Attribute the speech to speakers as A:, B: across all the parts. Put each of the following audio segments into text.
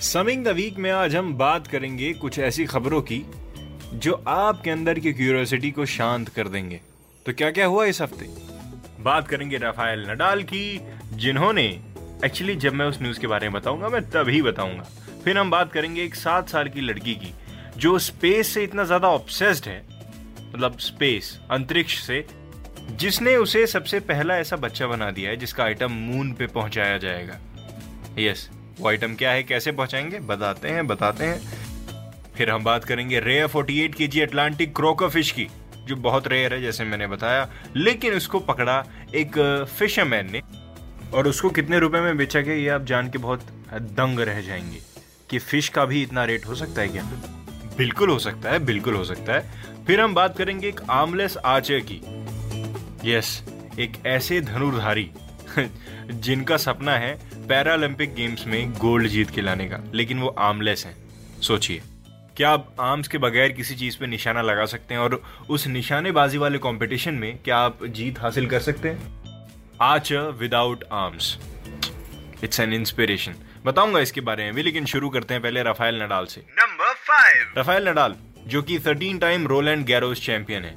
A: Summing the week में आज हम बात करेंगे कुछ ऐसी खबरों की जो आपके अंदर की क्यूरियोसिटी को शांत कर देंगे। तो क्या क्या हुआ इस हफ़्ते? बात करेंगे राफेल नडाल की, जिन्होंने एक्चुअली जब मैं उस न्यूज़ के बारे में बताऊँगा, मैं तभी बताऊँगा। फिर हम बात करेंगे एक सात साल की लड़की की, जो स्पेस से इतना ज़्यादा ऑब्सेस्ड है मतलब स्पेस अंतरिक्ष से, जिसने उसे सबसे पहला ऐसा बच्चा बना दिया है, जिसका आइटम मून पे पहुँचाया जाएगा। यस वो आइटम क्या है, कैसे पहुंचाएँगे? बताते हैं बताते हैं। फिर हम बात करेंगे रेयर 48 के जी अटलांटिक क्रोकर फ़िश की, जो बहुत रेयर है, जैसे मैंने बताया। लेकिन उसको पकड़ा एक फिशरमैन ने, और उसको कितने रुपए में बेचा गया, ये आप जान के बहुत दंग रह जाएँगे कि फ़िश का भी इतना रेट हो सकता है क्या? बिल्कुल हो सकता है, बिल्कुल हो सकता है। फिर हम बात करेंगे एक आर्मलेस आर्चर की। यस एक ऐसे धनुर्धारी जिनका सपना है पैरालंपिक गेम्स में गोल्ड जीत के लाने का लेकिन वो आर्मलेस हैं। सोचिए। क्या आप आर्म्स के बगैर किसी चीज़ पे निशाना लगा सकते हैं और उस निशानेबाजी वाले कंपटीशन में क्या आप जीत हासिल कर सकते हैं? Archer without arms. It's an inspiration बताऊँगा इसके बारे में भी लेकिन शुरू करते हैं पहले राफेल नडाल से।
B: नंबर फाइव
A: राफेल नडाल जो कि 13 टाइम रोलैंड गैरोस चैंपियन है।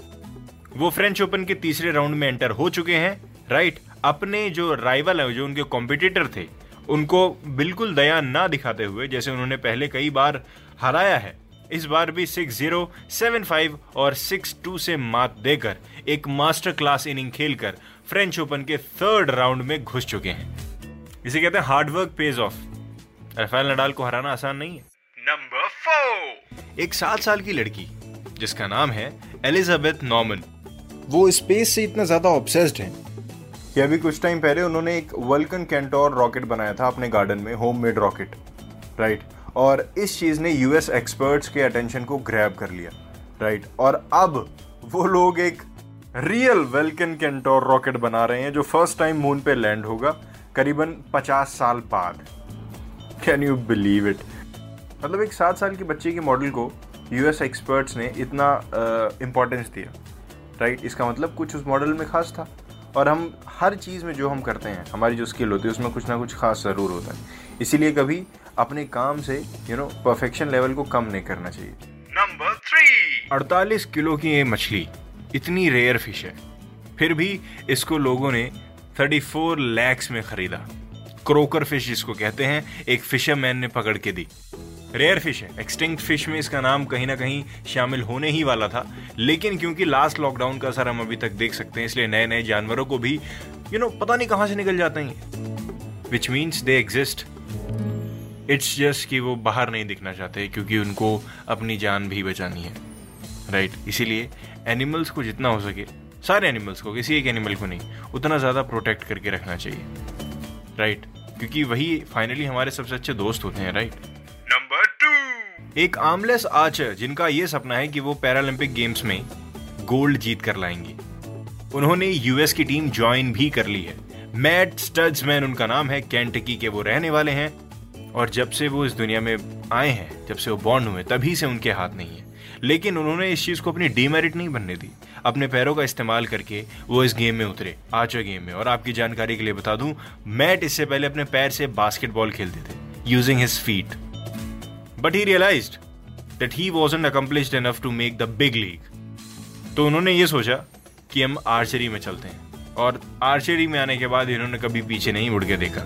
A: वो फ्रेंच ओपन के तीसरे राउंड में एंटर हो चुके हैं राइट अपने जो राइवल है जो उनके कॉम्पिटिटर थे उनको बिल्कुल दया ना दिखाते हुए जैसे उन्होंने पहले कई बार हराया है इस बार भी 6-0, 7-5 और 6-2 से मात देकर एक मास्टर क्लास इनिंग खेलकर फ्रेंच ओपन के थर्ड राउंड में घुस चुके हैं। इसे कहते हैं hard work page of Rafael Nadal को हराना आसान नहीं है।
B: नंबर 4.
A: एक सात साल की लड़की जिसका नाम है एलिजाबेथ नॉर्मन वो स्पेस से इतना ज़्यादा ऑब्सेस्ड है। कि अभी कुछ टाइम पहले उन्होंने एक वल्कन कैंटोर रॉकेट बनाया था अपने गार्डन में होम मेड रॉकेट राइट और इस चीज़ ने यूएस एक्सपर्ट्स के अटेंशन को ग्रैब कर लिया राइट और अब वो लोग एक रियल वेल्कन कैंटोर रॉकेट बना रहे हैं जो फ़र्स्ट टाइम मून पे लैंड होगा, करीबन 50 साल बाद। कैन यू बिलीव इट मतलब एक सात साल के बच्चे के मॉडल को यूएस एक्सपर्ट्स ने इतना इम्पोर्टेंस दिया राइट इसका मतलब कुछ उस मॉडल में खास था। और हम हर चीज़ में जो हम करते हैं हमारी जो स्किल होती है उसमें कुछ ना कुछ खास ज़रूर होता है। इसीलिए कभी अपने काम से यू नो परफेक्शन लेवल को कम नहीं करना चाहिए।
B: नंबर थ्री
A: अड़तालीस किलो की ये मछली इतनी रेयर फ़िश है। फिर भी इसको लोगों ने 34 लैक्स में खरीदा। क्रोकर फ़िश जिसको कहते हैं एक फिशरमैन ने पकड़ के दी। रेयर फ़िश है एक्सटिंक्ट फ़िश में इसका नाम कहीं ना कहीं शामिल होने ही वाला था लेकिन क्योंकि लास्ट लॉकडाउन का असर हम अभी तक देख सकते हैं इसलिए नए नए जानवरों को भी यू you नो know, पता नहीं कहाँ से निकल जाते हैं which means they exist it's just कि वो बाहर नहीं दिखना चाहते क्योंकि उनको अपनी जान भी बचानी है राइट right? इसीलिए एनिमल्स को जितना हो सके सारे एनिमल्स को किसी एक एनिमल को नहीं उतना ज़्यादा प्रोटेक्ट करके रखना चाहिए राइट right? क्योंकि वही फाइनली हमारे सबसे अच्छे दोस्त होते हैं राइट
B: 2.
A: एक आर्मलेस आर्चर जिनका ये सपना है कि वो पैरालंपिक गेम्स में गोल्ड जीत कर लाएँगे। उन्होंने यूएस की टीम ज्वाइन भी कर ली है। मैट स्टड्समैन उनका नाम है कैंटकी के वो रहने वाले हैं। और जब से वो इस दुनिया में आए हैं, जब से वो बॉर्न हुए तभी से उनके हाथ नहीं है। लेकिन उन्होंने इस चीज़ को अपनी डीमेरिट नहीं बनने दी। अपने पैरों का इस्तेमाल करके वो इस गेम में उतरे आर्चर गेम में। और आपकी जानकारी के लिए बता दूँ मैट इससे पहले अपने पैर से बास्केटबॉल खेलते थे using his feet but he realised that he wasn't accomplished enough to make the big league. तो उन्होंने ये सोचा कि हम आर्चरी में चलते हैं। और आर्चरी में आने के बाद इन्होंने कभी पीछे नहीं मुड़ के देखा।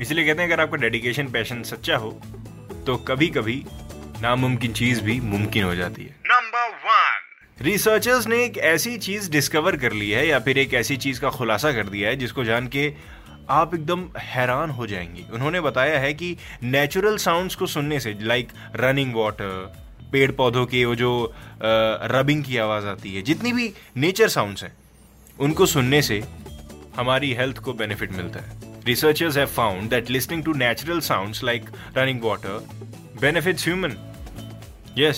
A: इसलिए कहते हैं अगर आपका डेडिकेशन पैशन सच्चा हो तो कभी कभी नामुमकिन चीज़ भी मुमकिन हो जाती है।
B: नंबर वन
A: रिसर्चर्स ने एक ऐसी चीज़ डिस्कवर कर ली है या फिर एक ऐसी चीज़ का खुलासा कर दिया है जिसको जान के आप एकदम हैरान हो जाएँगे उन्होंने बताया है कि नेचुरल साउंड्स को सुनने से लाइक रनिंग वाटर पेड़ पौधों के वो जो रबिंग की आवाज़ आती है जितनी भी नेचर साउंड्स हैं उनको सुनने से हमारी हेल्थ को बेनिफिट मिलता है researchers have found that listening to natural sounds like running water benefits human. Yes,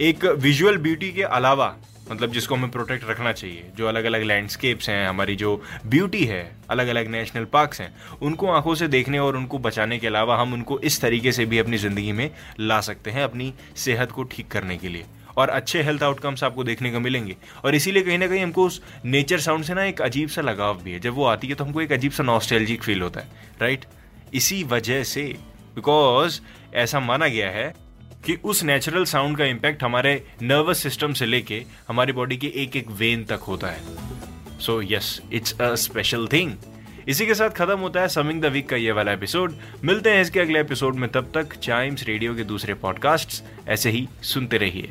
A: एक विजुअल ब्यूटी के अलावा मतलब जिसको हमें प्रोटेक्ट रखना चाहिए। जो अलग अलग लैंडस्केप्स हैं, हमारी जो ब्यूटी है अलग अलग नेशनल पार्क्स हैं, उनको आँखों से देखने और उनको बचाने के अलावा हम उनको इस तरीके से भी अपनी ज़िंदगी में ला सकते हैं अपनी सेहत को ठीक करने के लिए। और अच्छे हेल्थ आउटकम्स आपको देखने को मिलेंगे। और इसीलिए कहीं ना कहीं हमको उस नेचर साउंड से ना एक अजीब सा लगाव भी है। जब वो आती है तो हमको एक अजीब सा नॉस्टैल्जिक फील होता है राइट इसी वजह से बिकॉज़ ऐसा माना गया है कि उस नेचुरल साउंड का इम्पैक्ट हमारे नर्वस सिस्टम से लेके हमारी बॉडी के एक एक वेन तक होता है। So yes it's a special thing इसी के साथ खत्म होता है समिंग द वीक का ये वाला एपिसोड मिलते हैं इसके अगले एपिसोड में। तब तक चाइम्स रेडियो के दूसरे पॉडकास्ट ऐसे ही सुनते रहिए।